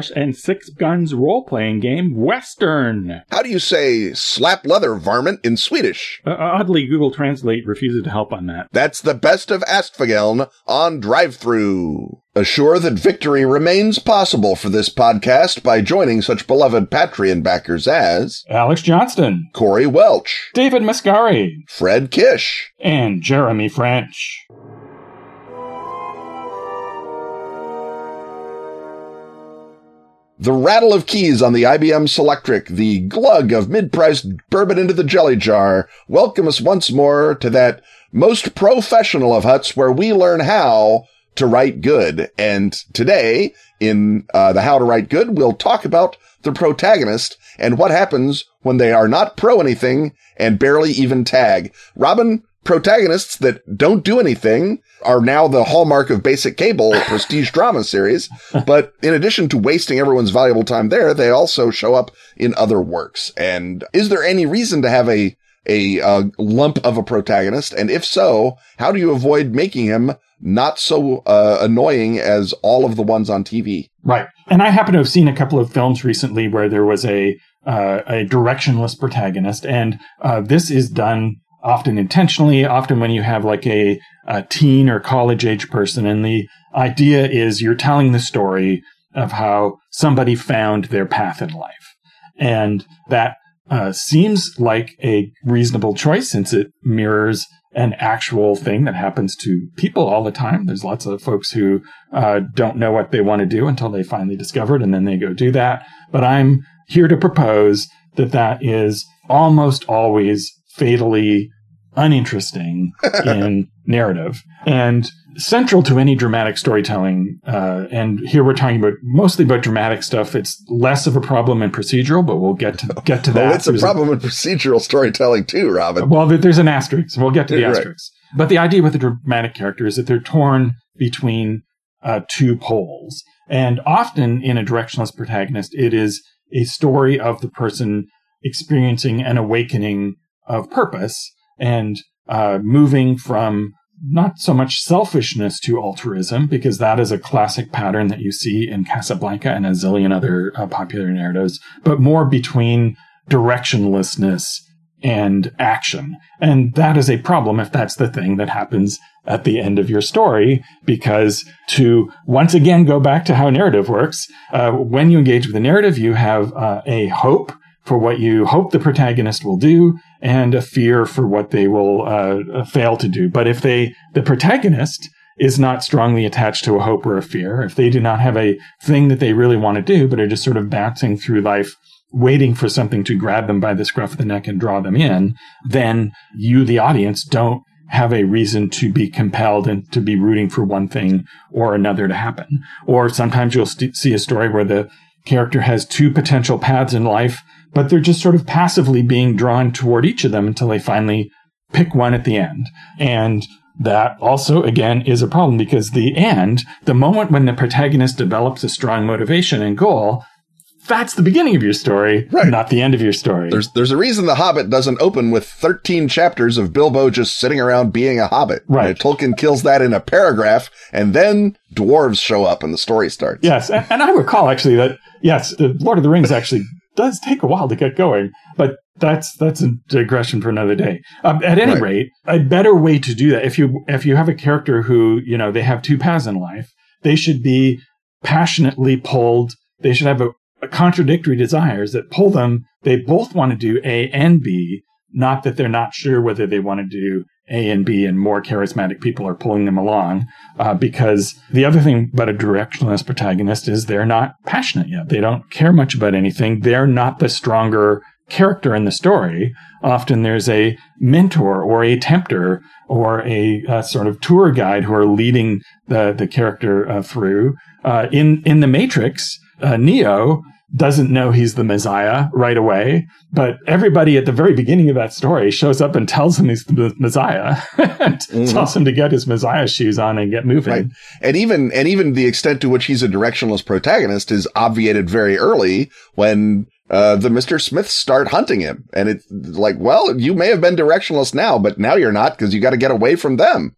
and Six Guns role playing game, Western. How do you say slap leather varmint in Swedish? Uh, oddly, Google Translate refuses to help on that. That's the best of Åskfågeln on DriveThru. Assure that victory remains possible for this podcast by joining such beloved Patreon backers as Alex Johnston, Corey Welch, David Mascari, Fred Kish, and Jeremy French. The rattle of keys on the IBM Selectric, the glug of mid-priced bourbon into the jelly jar welcome us once more to that most professional of huts where we learn how to write good. And today in uh, the How to Write Good, we'll talk about the protagonist and what happens when they are not pro anything and barely even tag. Robin, protagonists that don't do anything are now the hallmark of basic cable prestige drama series. But in addition to wasting everyone's valuable time there, they also show up in other works. And is there any reason to have a a uh, lump of a protagonist? And if so, how do you avoid making him not so uh, annoying as all of the ones on TV? Right. And I happen to have seen a couple of films recently where there was a uh, a directionless protagonist, and uh, this is done often intentionally, often when you have like a, a teen or college age person. And the idea is you're telling the story of how somebody found their path in life. And that uh, seems like a reasonable choice since it mirrors an actual thing that happens to people all the time. There's lots of folks who uh, don't know what they want to do until they finally discover it and then they go do that. But I'm here to propose that that is almost always fatally uninteresting in narrative and central to any dramatic storytelling. Uh, and here we're talking about mostly about dramatic stuff. It's less of a problem in procedural, but we'll get to get to that. well, it's a problem a, in procedural storytelling too, Robin. Well, there's an asterisk. We'll get to the asterisk. Right. But the idea with the dramatic character is that they're torn between uh, two poles, and often in a directionless protagonist, it is a story of the person experiencing an awakening of purpose and uh, moving from not so much selfishness to altruism, because that is a classic pattern that you see in Casablanca and a zillion other uh, popular narratives, but more between directionlessness and action. And that is a problem if that's the thing that happens at the end of your story, because to once again go back to how narrative works, uh, when you engage with the narrative, you have uh, a hope for what you hope the protagonist will do and a fear for what they will uh, fail to do. But if they, the protagonist is not strongly attached to a hope or a fear, if they do not have a thing that they really want to do, but are just sort of bouncing through life waiting for something to grab them by the scruff of the neck and draw them in, then you, the audience, don't have a reason to be compelled and to be rooting for one thing or another to happen. Or sometimes you'll st- see a story where the character has two potential paths in life, but they're just sort of passively being drawn toward each of them until they finally pick one at the end. And that also, again, is a problem because the end, the moment when the protagonist develops a strong motivation and goal, that's the beginning of your story, right. not the end of your story. There's there's a reason The Hobbit doesn't open with 13 chapters of Bilbo just sitting around being a hobbit. Right. Tolkien kills that in a paragraph, and then dwarves show up and the story starts. Yes, and, and I recall actually that yes, the Lord of the Rings actually does take a while to get going, but that's that's a digression for another day. Um, at any right. rate, a better way to do that if you if you have a character who you know they have two paths in life, they should be passionately pulled. They should have a contradictory desires that pull them. They both want to do A and B, not that they're not sure whether they want to do A and B and more charismatic people are pulling them along. Uh, because the other thing about a directionless protagonist is they're not passionate yet. They don't care much about anything. They're not the stronger character in the story. Often there's a mentor or a tempter or a, a sort of tour guide who are leading the, the character uh, through. Uh, in, in the Matrix, uh, Neo doesn't know he's the Messiah right away, but everybody at the very beginning of that story shows up and tells him he's the Messiah and mm-hmm. tells him to get his Messiah shoes on and get moving. Right. And even and even the extent to which he's a directionless protagonist is obviated very early when uh, the Mr. Smiths start hunting him. And it's like, well, you may have been directionless now, but now you're not because you got to get away from them.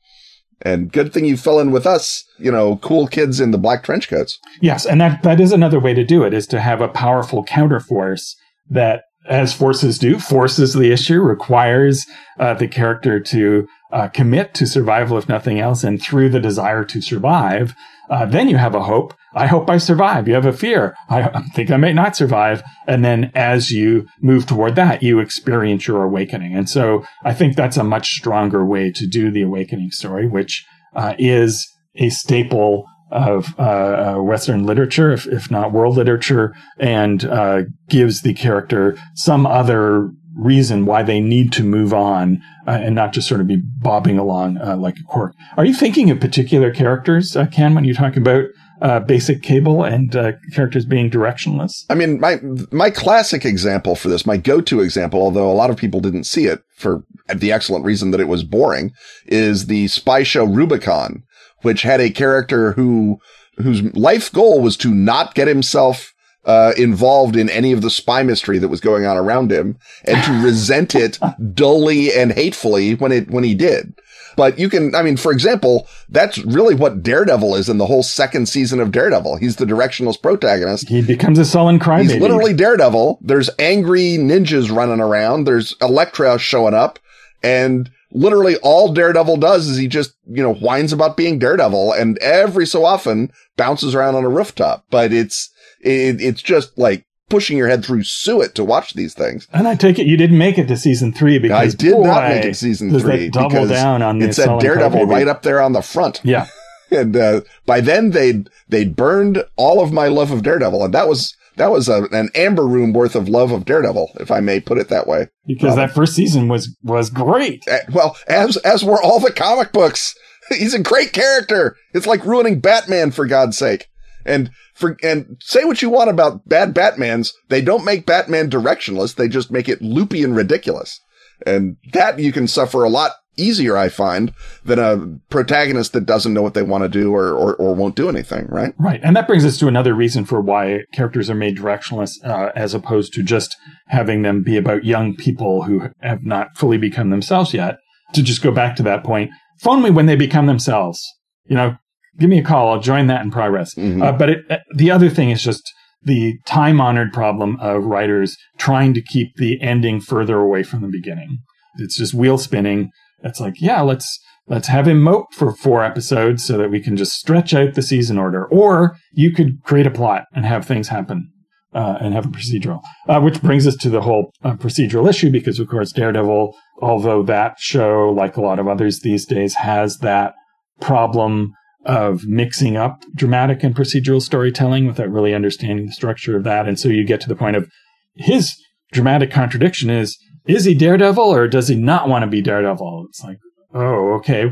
And good thing you fell in with us, you know, cool kids in the black trench coats. Yes, and that that is another way to do it is to have a powerful counterforce that as forces do, forces the issue, requires uh, the character to uh, commit to survival, if nothing else, and through the desire to survive, uh, then you have a hope. I hope I survive. You have a fear. I think I may not survive. And then as you move toward that, you experience your awakening. And so I think that's a much stronger way to do the awakening story, which uh, is a staple of uh, uh, Western literature, if, if, not world literature, and uh, gives the character some other reason why they need to move on uh, and not just sort of be bobbing along uh, like a cork. Are you thinking of particular characters, uh, Ken, when you talk about uh, basic cable and uh, characters being directionless? I mean, my my classic example for this, my go-to example, although a lot of people didn't see it for the excellent reason that it was boring, is the spy show Rubicon, which had a character who whose life goal was to not get himself uh, involved in any of the spy mystery that was going on around him and to resent it dully and hatefully when it, when he did. But you can, I mean, for example, that's really what Daredevil is in the whole second season of Daredevil. He's the directionless protagonist. He becomes a sullen crybaby. He's literally Daredevil. There's angry ninjas running around. There's Elektra showing up and literally all Daredevil does is he just, you know, whines about being Daredevil and every so often bounces around on a rooftop. But it's, it, it's just like pushing your head through suet to watch these things. And I take it you didn't make it to season three because I did boy, not make it season three double down on it said Daredevil right up there on the front. Yeah. and uh, by then they'd they'd burned all of my love of Daredevil, and that was that was a, an amber room worth of love of Daredevil, if I may put it that way. Because that first season was was great. Uh, well, as as were all the comic books. He's a great character. It's like ruining Batman for God's sake. And for, and say what you want about bad Batmans. They don't make Batman directionless. They just make it loopy and ridiculous. And that you can suffer a lot easier, I find, than a protagonist that doesn't know what they want to do or, or, or, won't do anything, right? Right. And that brings us to another reason for why characters are made directionless, uh, as opposed to just having them be about young people who have not fully become themselves yet. To just go back to that point, phone me when they become themselves. You know, give me a call. I'll join that in progress. Mm-hmm. Uh, but it, uh, the other thing is just the time honored problem of writers trying to keep the ending further away from the beginning. It's just wheel spinning. It's like, yeah, let's, let's have him mope for four episodes so that we can just stretch out the season order. Or you could create a plot and have things happen. uh, and have a procedural. Uh, which brings us to the whole uh, procedural issue because, of course, Daredevil, although that show, like a lot of others these days, has that problem of mixing up dramatic and procedural storytelling without really understanding the structure of that. And so you get to the point of his dramatic contradiction is is he Daredevil or does he not want to be Daredevil? It's like, oh, okay.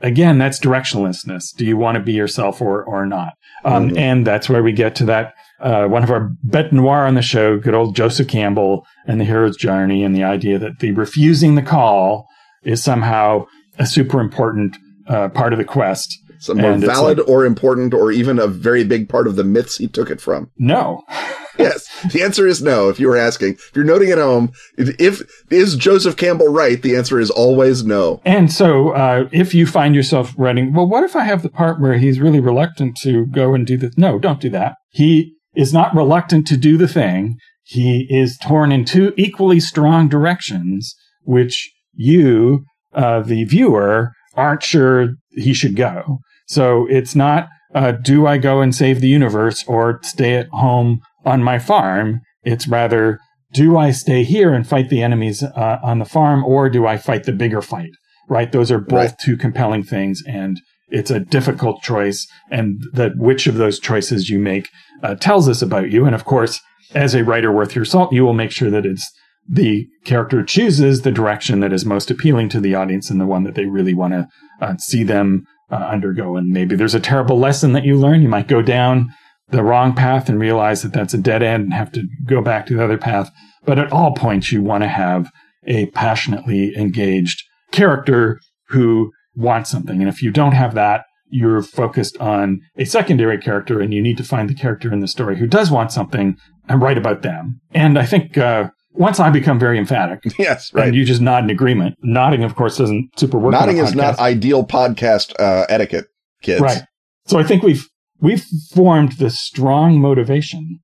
Again, that's directionlessness. Do you want to be yourself or or not? Um, mm-hmm. And that's where we get to that uh, one of our bête noir on the show, good old Joseph Campbell and the hero's journey, and the idea that the refusing the call is somehow a super important uh, part of the quest. Some more valid like, or important or even a very big part of the myths he took it from. No. yes. The answer is no. If you were asking, if you're noting at home, if is Joseph Campbell right? The answer is always no. And so, uh, if you find yourself writing, well, what if I have the part where he's really reluctant to go and do this? No, don't do that. He is not reluctant to do the thing. He is torn in two equally strong directions, which you, uh, the viewer, aren't sure he should go. So it's not, uh, do I go and save the universe or stay at home on my farm? It's rather, do I stay here and fight the enemies uh, on the farm or do I fight the bigger fight? Right? Those are both right. two compelling things and it's a difficult choice and that which of those choices you make uh, tells us about you. And of course, as a writer worth your salt, you will make sure that it's the character chooses the direction that is most appealing to the audience and the one that they really want to uh, see them uh, undergo. And maybe there's a terrible lesson that you learn. You might go down the wrong path and realize that that's a dead end and have to go back to the other path. But at all points, you want to have a passionately engaged character who wants something. And if you don't have that, you're focused on a secondary character and you need to find the character in the story who does want something and write about them. And I think, uh, once I become very emphatic, yes, right, and you just nod in agreement. Nodding, of course, doesn't super work. Nodding is not ideal podcast uh, etiquette, kids. Right. So I think we've we've formed the strong motivation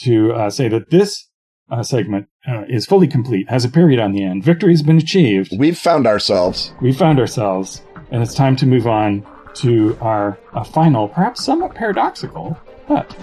to uh, say that this uh, segment uh, is fully complete, has a period on the end. Victory has been achieved. We've found ourselves. We've found ourselves, and it's time to move on to our uh, final, perhaps somewhat paradoxical, but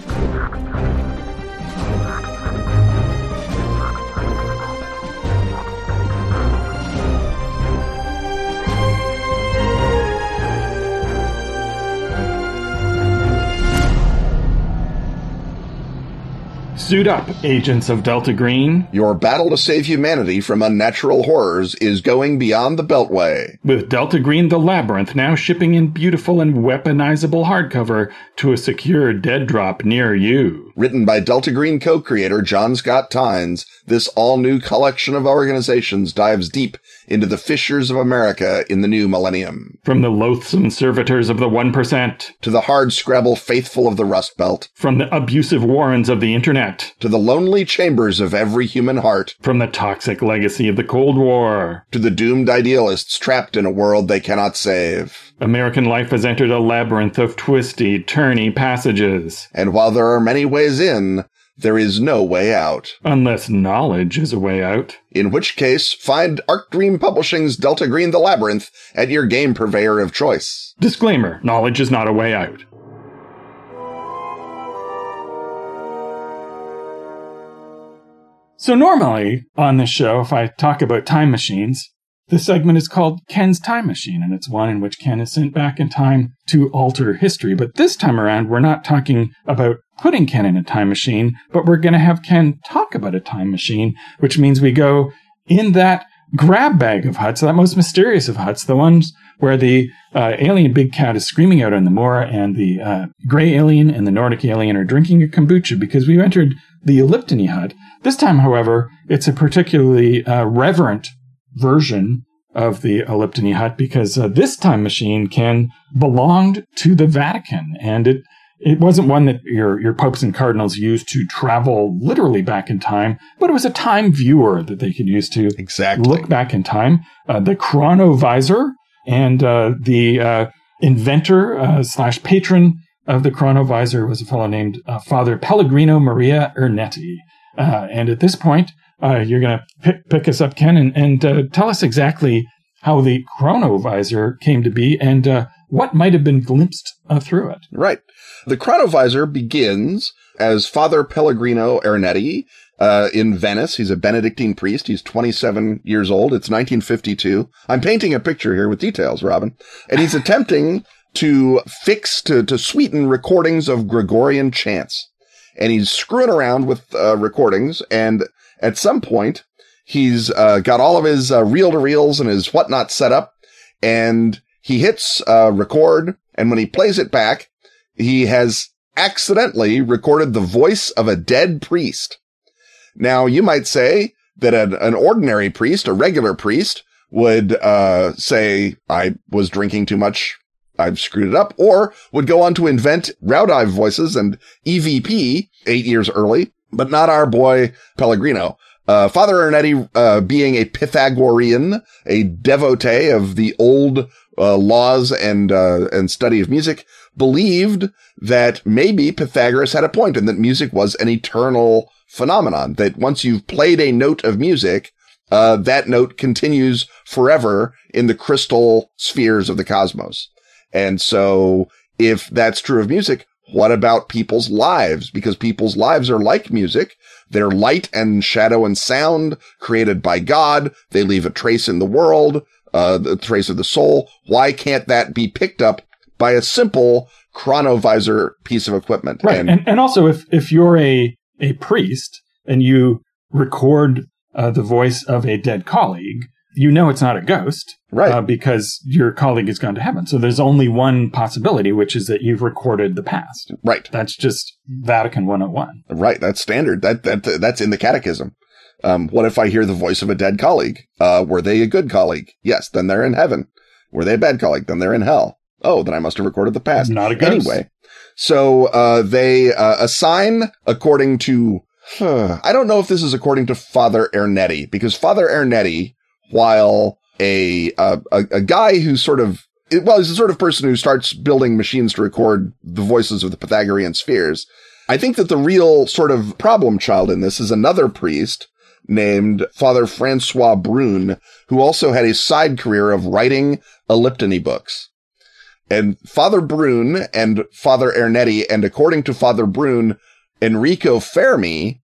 Suit up, agents of Delta Green. Your battle to save humanity from unnatural horrors is going beyond the Beltway. With Delta Green The Labyrinth now shipping in beautiful and weaponizable hardcover to a secure dead drop near you. Written by Delta Green co-creator John Scott Tynes, this all-new collection of organizations dives deep into the fissures of America in the new millennium. From the loathsome servitors of the 1% to the hard scrabble faithful of the Rust Belt. From the abusive warrens of the internet to the lonely chambers of every human heart. From the toxic legacy of the Cold War to the doomed idealists trapped in a world they cannot save. American life has entered a labyrinth of twisty, turny passages. And while there are many ways in, there is no way out. Unless knowledge is a way out. In which case, find Arc Dream Publishing's Delta Green the Labyrinth at your game purveyor of choice. Disclaimer knowledge is not a way out. So, normally on this show, if I talk about time machines, the segment is called Ken's Time Machine, and it's one in which Ken is sent back in time to alter history. But this time around, we're not talking about putting Ken in a time machine, but we're going to have Ken talk about a time machine, which means we go in that grab bag of huts, that most mysterious of huts, the ones where the uh, alien big cat is screaming out on the moor and the uh, gray alien and the Nordic alien are drinking a kombucha because we've entered the Elliptony hut. This time, however, it's a particularly uh, reverent version of the Elliptony hut because uh, this time machine Ken belonged to the Vatican and it it wasn't one that your, your popes and cardinals used to travel literally back in time, but it was a time viewer that they could use to exactly. look back in time. Uh, the chronovisor and uh, the uh, inventor uh, slash patron of the chronovisor was a fellow named uh, Father Pellegrino Maria Ernetti. Uh, and at this point, you're going to pick, pick us up, Ken, and, and tell us exactly how the chronovisor came to be and uh, what might have been glimpsed uh, through it. Right. The chronovisor begins as Father Pellegrino Ernetti uh, in Venice. He's a Benedictine priest. He's 27 years old. It's 1952. I'm painting a picture here with details, Robin. And he's attempting to fix, to, to sweeten recordings of Gregorian chants. And he's screwing around with uh, recordings. And at some point, he's uh, got all of his reel to reels and his whatnot set up. And he hits uh, record. And when he plays it back, he has accidentally recorded the voice of a dead priest. Now, you might say that an, an ordinary priest, a regular priest, would uh, say, I was drinking too much. I've screwed it up, or would go on to invent Raudive voices and EVP eight years early, but not our boy Pellegrino. Uh, Father Ernetti, uh, being a Pythagorean, a devotee of the old uh, laws and uh, and study of music, believed that maybe Pythagoras had a point and that music was an eternal phenomenon. That once you've played a note of music, uh, that note continues forever in the crystal spheres of the cosmos. And so, if that's true of music, what about people's lives? Because people's lives are like music. They're light and shadow and sound created by God. They leave a trace in the world, uh, the trace of the soul. Why can't that be picked up by a simple chronovisor piece of equipment? Right. And, and, and also if, if you're a, a priest and you record uh, the voice of a dead colleague, you know it's not a ghost, right? Uh, because your colleague has gone to heaven. So there's only one possibility, which is that you've recorded the past. Right. That's just Vatican 101. Right. That's standard. That that that's in the Catechism. Um, what if I hear the voice of a dead colleague? Uh, were they a good colleague? Yes. Then they're in heaven. Were they a bad colleague? Then they're in hell. Oh, then I must have recorded the past. Not a ghost. Anyway, so uh, they uh, assign according to. I don't know if this is according to Father Ernetti because Father Ernetti while a, a, a guy who's sort of, well, he's the sort of person who starts building machines to record the voices of the Pythagorean spheres. I think that the real sort of problem child in this is another priest named Father Francois Brune, who also had a side career of writing elliptony books. And Father Brune and Father Ernetti, and according to Father Brune, Enrico Fermi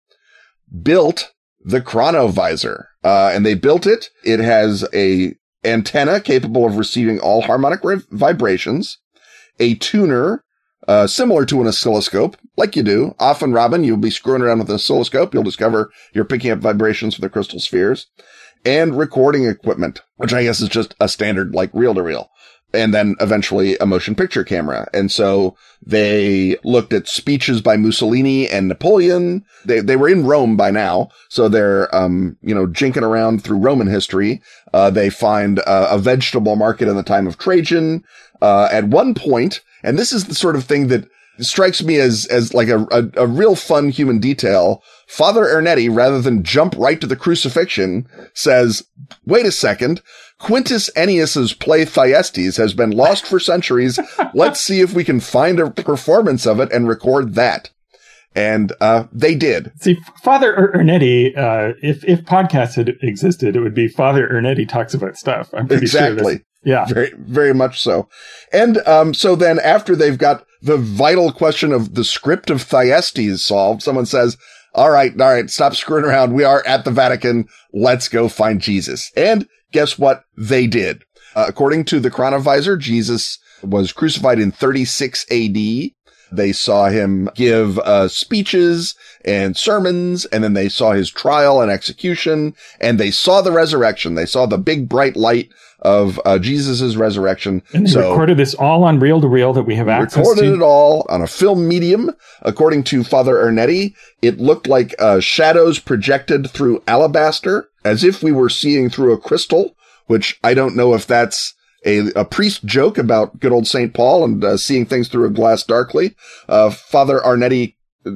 built the chronovisor. Uh, and they built it. It has a antenna capable of receiving all harmonic vibrations, a tuner, uh, similar to an oscilloscope, like you do. Often, Robin, you'll be screwing around with an oscilloscope. You'll discover you're picking up vibrations from the crystal spheres and recording equipment, which I guess is just a standard, like reel to reel and then eventually a motion picture camera. And so they looked at speeches by Mussolini and Napoleon. They, they were in Rome by now. So they're, um, you know, jinking around through Roman history. Uh, they find uh, a vegetable market in the time of Trajan. Uh, at one point, and this is the sort of thing that strikes me as, as like a, a, a real fun human detail. Father Ernetti, rather than jump right to the crucifixion, says, wait a second. Quintus Ennius's play Thyestes has been lost for centuries. Let's see if we can find a performance of it and record that. And uh, they did. See, Father Ernetti, uh, if if podcasts had existed, it would be Father Ernetti talks about stuff. I'm pretty exactly. sure. Yeah, very very much so. And um, so then after they've got the vital question of the script of Thyestes solved, someone says, "All right, all right, stop screwing around. We are at the Vatican. Let's go find Jesus." And guess what? They did. Uh, according to the chronovisor, Jesus was crucified in 36 AD. They saw him give uh, speeches and sermons, and then they saw his trial and execution, and they saw the resurrection. They saw the big bright light of uh, Jesus' resurrection. And they so, recorded this all on reel to reel that we have access recorded to. Recorded it all on a film medium. According to Father Ernetti, it looked like uh, shadows projected through alabaster, as if we were seeing through a crystal, which I don't know if that's a, a priest joke about good old St. Paul and uh, seeing things through a glass darkly. Uh, Father Ernetti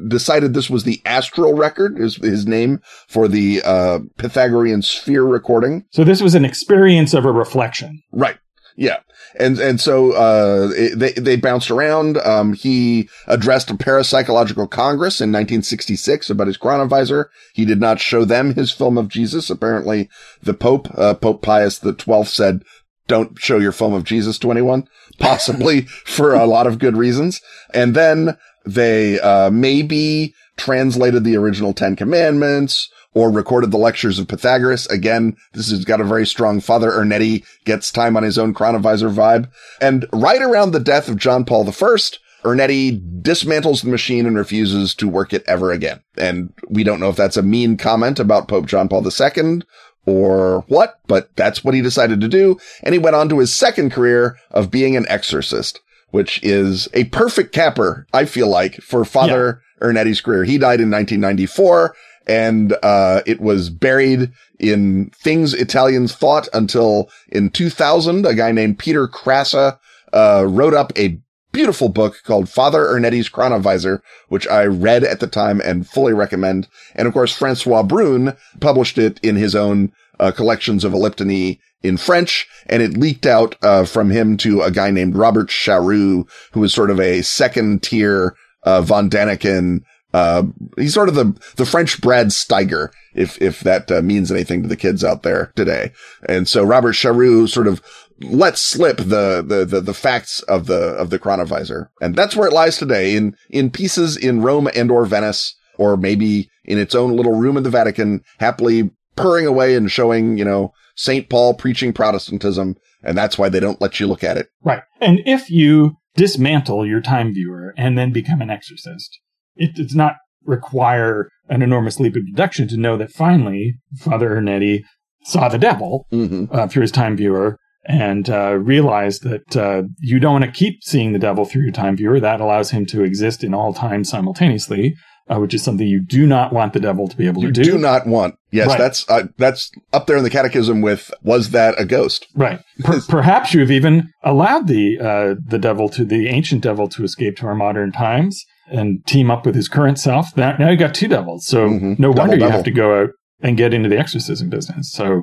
decided this was the astral record is his name for the uh, Pythagorean sphere recording. So this was an experience of a reflection. Right. Yeah. And, and so, uh, it, they, they bounced around. Um, he addressed a parapsychological congress in 1966 about his chronovisor. He did not show them his film of Jesus. Apparently the Pope, uh, Pope Pius XII said, don't show your film of Jesus to anyone, possibly for a lot of good reasons. And then they, uh, maybe translated the original Ten Commandments or recorded the lectures of Pythagoras. Again, this has got a very strong Father Ernetti gets time on his own chronovisor vibe. And right around the death of John Paul I, Ernetti dismantles the machine and refuses to work it ever again. And we don't know if that's a mean comment about Pope John Paul II or what, but that's what he decided to do. And he went on to his second career of being an exorcist, which is a perfect capper, I feel like, for Father yeah. Ernetti's career. He died in 1994 and uh, it was buried in things Italians thought until in 2000, a guy named Peter Krassa uh, wrote up a beautiful book called Father Ernetti's Chronovisor, which I read at the time and fully recommend. And of course, Francois Brune published it in his own uh, collections of elliptony in French, and it leaked out uh, from him to a guy named Robert Charroux, who was sort of a second tier uh, von Daniken uh, he's sort of the, the French Brad Steiger, if, if that uh, means anything to the kids out there today. And so Robert Charroux sort of let slip the, the, the, the facts of the, of the chronovisor. And that's where it lies today in, in pieces in Rome and or Venice, or maybe in its own little room in the Vatican, happily purring away and showing, you know, St. Paul preaching Protestantism. And that's why they don't let you look at it. Right. And if you dismantle your time viewer and then become an exorcist, it does not require an enormous leap of deduction to know that finally Father Ernetti saw the devil mm-hmm. uh, through his time viewer and uh, realized that uh, you don't want to keep seeing the devil through your time viewer. That allows him to exist in all time simultaneously. Uh, which is something you do not want the devil to be able you to do. You do not want. Yes, right. that's uh, that's up there in the catechism with was that a ghost? Right. Per- perhaps you've even allowed the uh, the devil to the ancient devil to escape to our modern times and team up with his current self. Now, now you got two devils. So mm-hmm. no double, wonder you double. have to go out and get into the exorcism business. So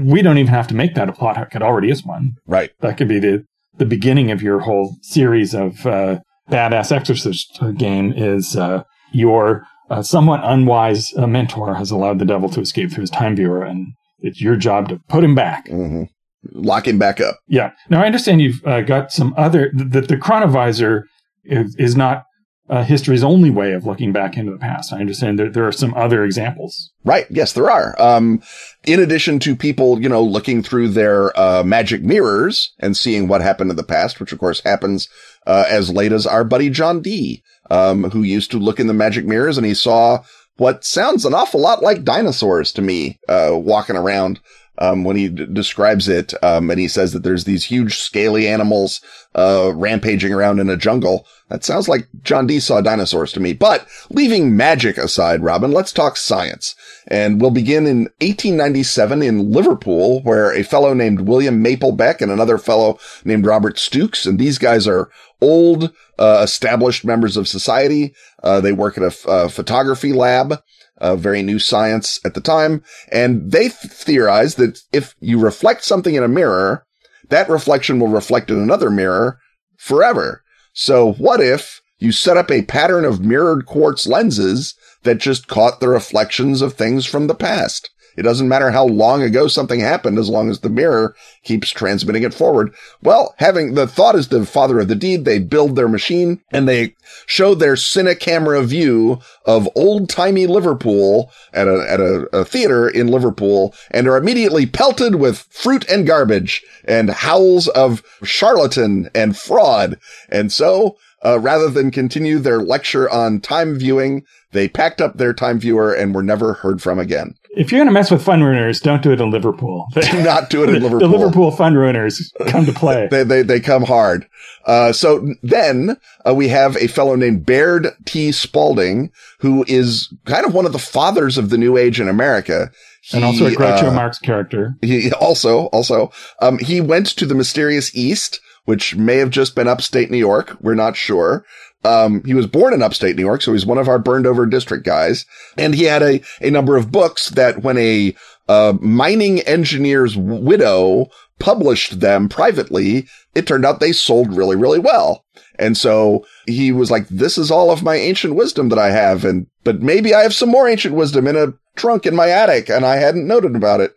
we don't even have to make that a plot hook. It already is one. Right. That could be the, the beginning of your whole series of uh, badass exorcist game is uh, your uh, somewhat unwise uh, mentor has allowed the devil to escape through his time viewer and it's your job to put him back. Mm-hmm. Lock him back up. Yeah. Now I understand you've uh, got some other, that the chronovisor is, is not uh, history's only way of looking back into the past. I understand that there are some other examples. Right. Yes, there are. Um, in addition to people, you know, looking through their uh, magic mirrors and seeing what happened in the past, which of course happens uh, as late as our buddy John Dee, um, who used to look in the magic mirrors and he saw what sounds an awful lot like dinosaurs to me, uh, walking around um, when he d- describes it, um, and he says that there's these huge scaly animals uh, rampaging around in a jungle. That sounds like John Dee saw dinosaurs to me. But leaving magic aside, Robin, let's talk science. And we'll begin in 1897 in Liverpool, where a fellow named William Maplebeck and another fellow named Robert Stooks, and these guys are old, uh, established members of society. Uh, they work at a f- uh, photography lab a very new science at the time. And they th- theorized that if you reflect something in a mirror, that reflection will reflect in another mirror forever. So what if you set up a pattern of mirrored quartz lenses that just caught the reflections of things from the past? It doesn't matter how long ago something happened as long as the mirror keeps transmitting it forward. Well, having the thought is the father of the deed. They build their machine and they show their cine camera view of old timey Liverpool at a, at a, a theater in Liverpool and are immediately pelted with fruit and garbage and howls of charlatan and fraud. And so, uh, rather than continue their lecture on time viewing, they packed up their time viewer and were never heard from again. If you're going to mess with fun ruiners, don't do it in Liverpool. Do not do it in Liverpool. the Liverpool fun ruiners come to play. they, they, they come hard. Uh, so then uh, we have a fellow named Baird T. Spalding, who is kind of one of the fathers of the New Age in America. He, and also a Groucho uh, Marx character. He also, also, um, he went to the mysterious East, which may have just been upstate New York. We're not sure. Um, he was born in upstate New York, so he's one of our burned over district guys. And he had a, a number of books that when a, uh, mining engineer's widow published them privately, it turned out they sold really, really well. And so he was like, this is all of my ancient wisdom that I have. And, but maybe I have some more ancient wisdom in a trunk in my attic and I hadn't noted about it.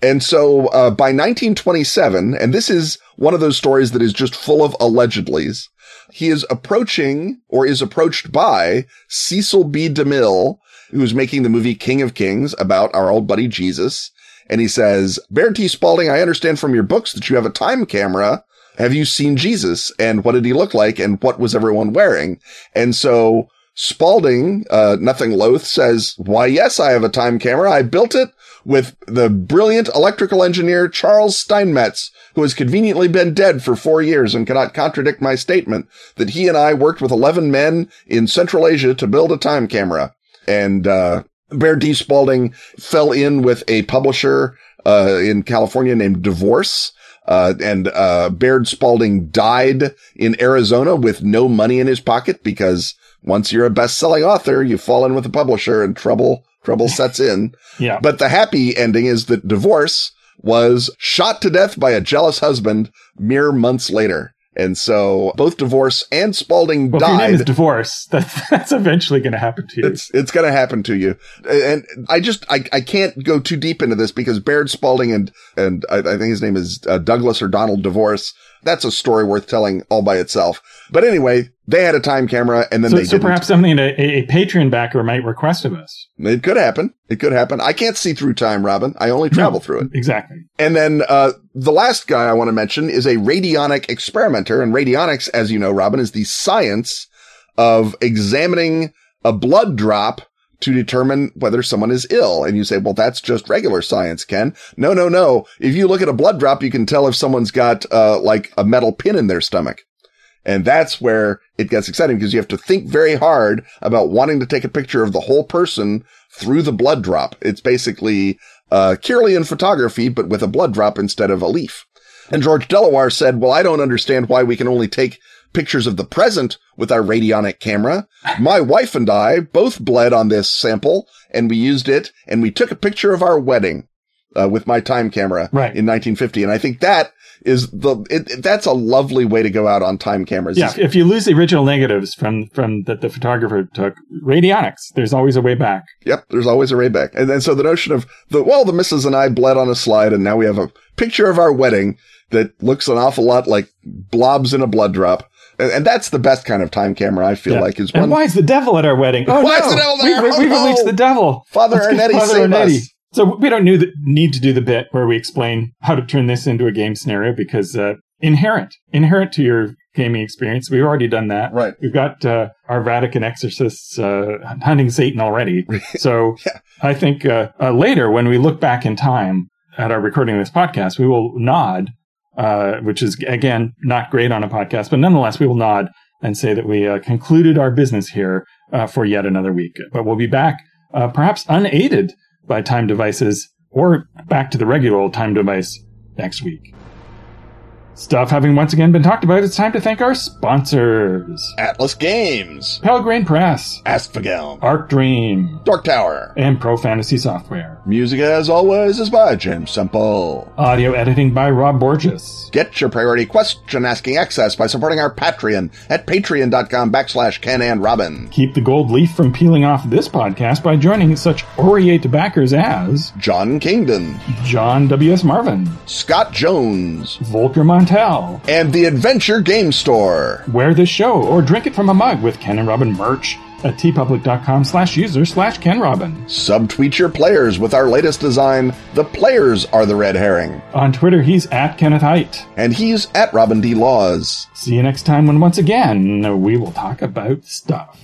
And so, uh, by 1927, and this is one of those stories that is just full of allegedlys, he is approaching or is approached by Cecil B. DeMille, who's making the movie King of Kings about our old buddy Jesus. And he says, Baird T. Spalding, I understand from your books that you have a time camera. Have you seen Jesus? And what did he look like? And what was everyone wearing? And so Spalding, uh, nothing loath says, why, yes, I have a time camera. I built it with the brilliant electrical engineer Charles Steinmetz, who has conveniently been dead for four years and cannot contradict my statement that he and I worked with 11 men in Central Asia to build a time camera. And, uh, Baird T. Spalding fell in with a publisher, uh, in California named DeVorss. Uh, and, uh, Baird Spalding died in Arizona with no money in his pocket because once you're a best-selling author, you fall in with a publisher and trouble, trouble sets in. Yeah. But the happy ending is that DeVorss was shot to death by a jealous husband mere months later. And so both DeVorss and Spalding well, if your name is died. divorce, that's, that's eventually going to happen to you. It's it's going to happen to you, and I just I, I can't go too deep into this because Baird Spalding and and I, I think his name is uh, Douglas or Donald DeVorss. That's a story worth telling all by itself. But anyway, they had a time camera, and then so, they so didn't. perhaps something a, a Patreon backer might request of us. It could happen. It could happen. I can't see through time, Robin. I only travel No, through it. Exactly. And then uh, the last guy I want to mention is a radionic experimenter. And radionics, as you know, Robin, is the science of examining a blood drop to determine whether someone is ill. And you say, well, that's just regular science, Ken. No, no, no. If you look at a blood drop, you can tell if someone's got uh, like a metal pin in their stomach. And that's where it gets exciting because you have to think very hard about wanting to take a picture of the whole person through the blood drop. It's basically uh, Kirlian photography, but with a blood drop instead of a leaf. And George de la Warr said, well, I don't understand why we can only take pictures of the present with our radionic camera. My wife and I both bled on this sample and we used it and we took a picture of our wedding uh, with my time camera Right. in 1950. And I think that is the, it, that's a lovely way to go out on time cameras. Yeah. If you lose the original negatives from from that the photographer took, radionics. There's always a way back. Yep, there's always a way back. And then so the notion of the well, the missus and I bled on a slide, and now we have a picture of our wedding that looks an awful lot like blobs in a blood drop. And, and that's the best kind of time camera, I feel Yeah. like, is and why is the devil at our wedding? Oh Why no, is the devil there? We've, Oh, we've no. released the devil. Father Let's Ernetti, Father save Ernetti. us. So we don't need, need to do the bit where we explain how to turn this into a game scenario because uh, inherent, inherent to your gaming experience. We've already done that. Right. We've got uh, our Vatican exorcists uh, hunting Satan already. So Yeah. I think uh, uh, later when we look back in time at our recording of this podcast, we will nod, uh, which is again not great on a podcast, but nonetheless we will nod and say that we uh, concluded our business here uh, for yet another week. But we'll be back, uh, perhaps unaided by time devices, or back to the regular old time device next week. Stuff having once again been talked about, it's time to thank our sponsors Atlas Games, Pelgrane Press, Åskfågeln, Arc Dream, Dark Tower. and Pro Fantasy Software. Music, as always, is by James Semple. Audio editing by Rob Borges. Get your priority question asking access by supporting our Patreon at patreon.com backslash Ken and Robin. Keep the gold leaf from peeling off this podcast by joining such Oriate backers as John Kingdon, John W.S. Marvin, Scott Jones, Volker Montel, and the Adventure Game Store. Wear this show or drink it from a mug with Ken and Robin merch at teepublic.com slash user slash Ken Robin. Subtweet your players with our latest design, The Players Are the Red Herring. On Twitter, he's at Kenneth Hite. And he's at Robin D. Laws. See you next time when once again we will talk about stuff.